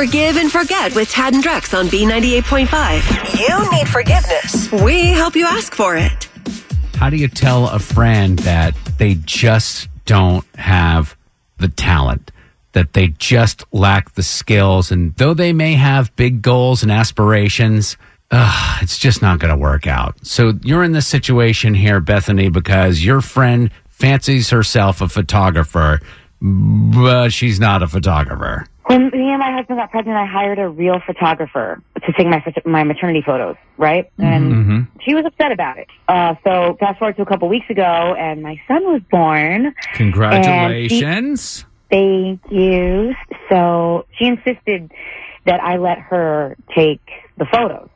Forgive and forget with Tad and Drex on B98.5. You need forgiveness. We help you ask for it. How do you tell a friend that they just don't have the talent, that they just lack the skills, and though they may have big goals and aspirations, uh, it's just not going to work out. So you're in this situation here, Bethany, because your friend fancies herself a photographer, but she's not a photographer. When me and my husband got pregnant, I hired a real photographer to take my my maternity photos, right? And Mm-hmm. she was upset about it. Uh, so fast forward to a couple weeks ago, and my son was born. Congratulations. Thank you. So she insisted that I let her take the photos,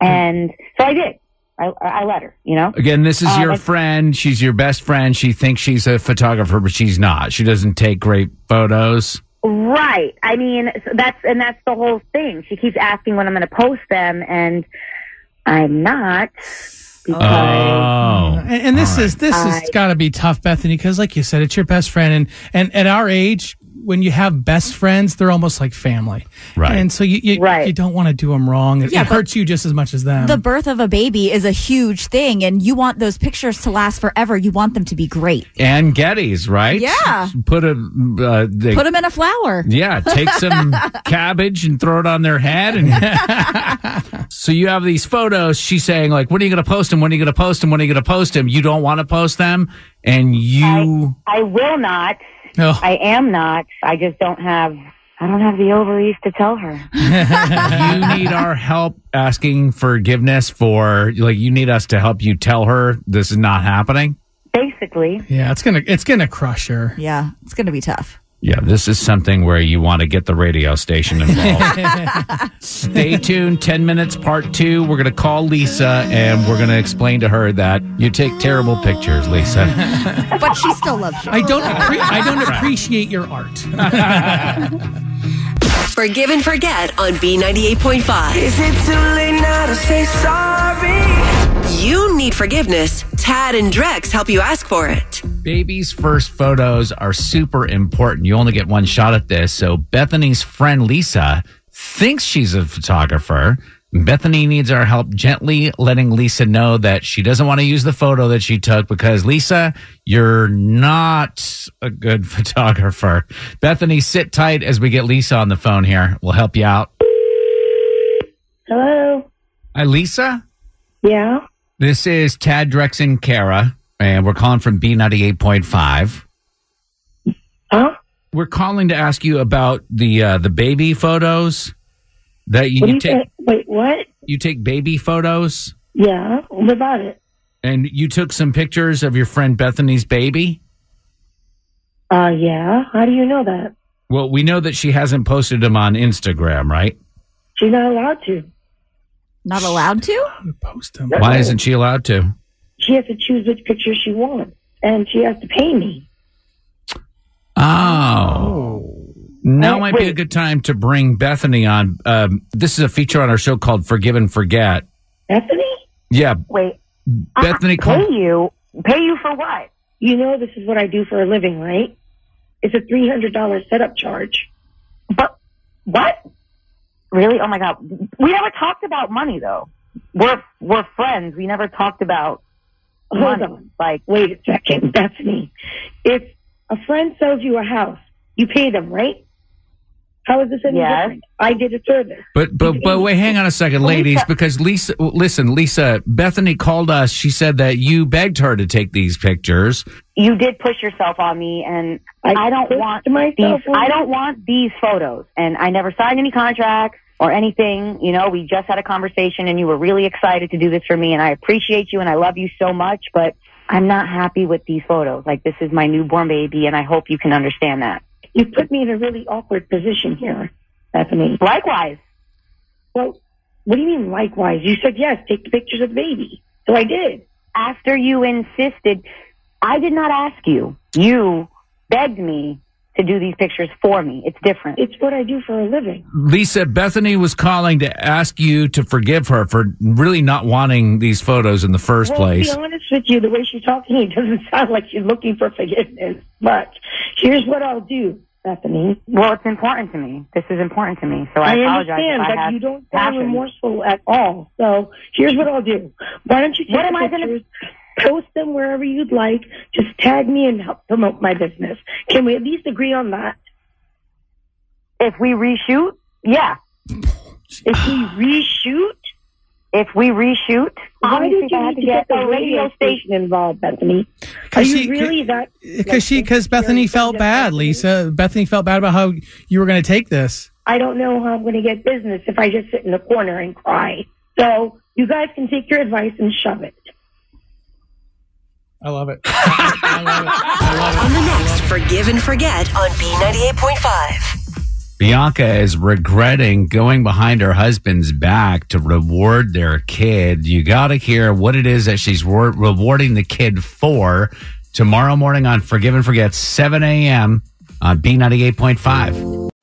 and so I did. I, I let her. You know. Again, this is Uh, your friend. She's your best friend. She thinks she's a photographer, but she's not. She doesn't take great photos. Right. I mean, that's and that's the whole thing. She keeps asking when I'm going to post them, and I'm not because Oh. And, and this All right. is this has got to be tough, Bethany, because like you said, it's your best friend, and and at our age, when you have best friends, they're almost like family, Right. And so you you, Right. you don't want to do them wrong. It, Yeah, it hurts you just as much as them. the birth of a baby is a huge thing, and you want those pictures to last forever. You want them to be great. Anne Geddes, right? Yeah. Put a uh, they, Put them in a flower. Yeah, take some cabbage and throw it on their head. And so you have these photos. She's saying like, "When are you going to post them? When are you going to post them? When are you going to post them?" You don't want to post them, and you. I will not. Oh. I am not. I just don't have. I don't have the ovaries to tell her. you need our help asking forgiveness for like you need us to help you tell her this is not happening Basically, yeah, it's gonna it's gonna crush her. Yeah, it's going to be tough. Yeah this is something where you want to get the radio station involved stay tuned 10 minutes part two we're going to call lisa and we're going to explain to her that you take terrible pictures lisa But she still loves you. I don't appre- I don't appreciate your art. Forgive and forget on B98.5. Is it too late now to say sorry? You need forgiveness. Tad and Drex help you ask for it. Baby's first photos are super important you only get one shot at this so bethany's friend lisa thinks she's a photographer Bethany needs our help gently letting Lisa know that she doesn't want to use the photo that she took because Lisa, you're not a good photographer. Bethany, sit tight as we get Lisa on the phone here. We'll help you out. hello. Hi, Lisa. Yeah. This is Tad Drex and Kara, and we're calling from B98.5. Huh? We're calling to ask you about the uh, the baby photos that you, you take. Wait, what? You take baby photos, Yeah. What about it? and you took some pictures of your friend Bethany's baby. Uh, yeah. How do you know that? Well, we know that she hasn't posted them on Instagram, right? She's not allowed to. Not allowed to? Post them. Why isn't she allowed to? She has to choose which picture she wants, and she has to pay me. Oh. Now Wait, might be a good time to bring Bethany on. Um, this is a feature on our show called Forgive and Forget. Bethany? Yeah, Wait. Bethany I called. pay you. Pay you for what? You know this is what I do for a living, right? It's a three hundred dollar setup charge. But what? Really? Oh my god. We never talked about money though. We're we're friends. We never talked about Hold money. on. Like Wait a second, Bethany. If a friend sells you a house, you pay them, right? How is this any Yes. different? I did a service. But but but wait, hang on a second, ladies, Lisa- because Lisa, listen, Lisa, Bethany called us. She said that you begged her to take these pictures. you did push yourself on me and I, don't want myself these I don't want these photos and I never signed any contracts or anything. You know, we just had a conversation and you were really excited to do this for me and I appreciate you and I love you so much, but I'm not happy with these photos. Like this is my newborn baby and I hope you can understand that. You put me in a really awkward position here, Bethany. Likewise. Well, what do you mean likewise? You said yes, take the pictures of the baby. So I did. After you insisted, I did not ask you. You begged me to do these pictures for me. It's different. It's what I do for a living. Lisa, Bethany was calling to ask you to forgive her for really not wanting these photos in the first well, place. to be honest with you, the way she's talking, it doesn't sound like she's looking for forgiveness. But here's what I'll do, Bethany. Well, it's important to me. This is important to me. So I, I apologize. understand, if I but have you don't sound remorseful at all. So here's what I'll do. Why don't you take What the am I gonna- pictures, post them wherever you'd like, just tag me and help promote my business. Can we at least agree on that? If we reshoot, yeah. If we reshoot, If we reshoot, why did you need to to get get the radio station. involved, Bethany? Are Because you she- really that? Because she, because Bethany felt bad, Lisa. Bethany felt bad about how you were going to take this. I don't know how I'm going to get business if I just sit in the corner and cry. So you guys can take your advice and shove it. I love it. I love it. I love it. On the next Forgive and Forget on B98.5. Bianca is regretting going behind her husband's back to reward their kid. You got to hear what it is that she's re- rewarding the kid for tomorrow morning on Forgive and Forget, 7 a.m. on B98.5.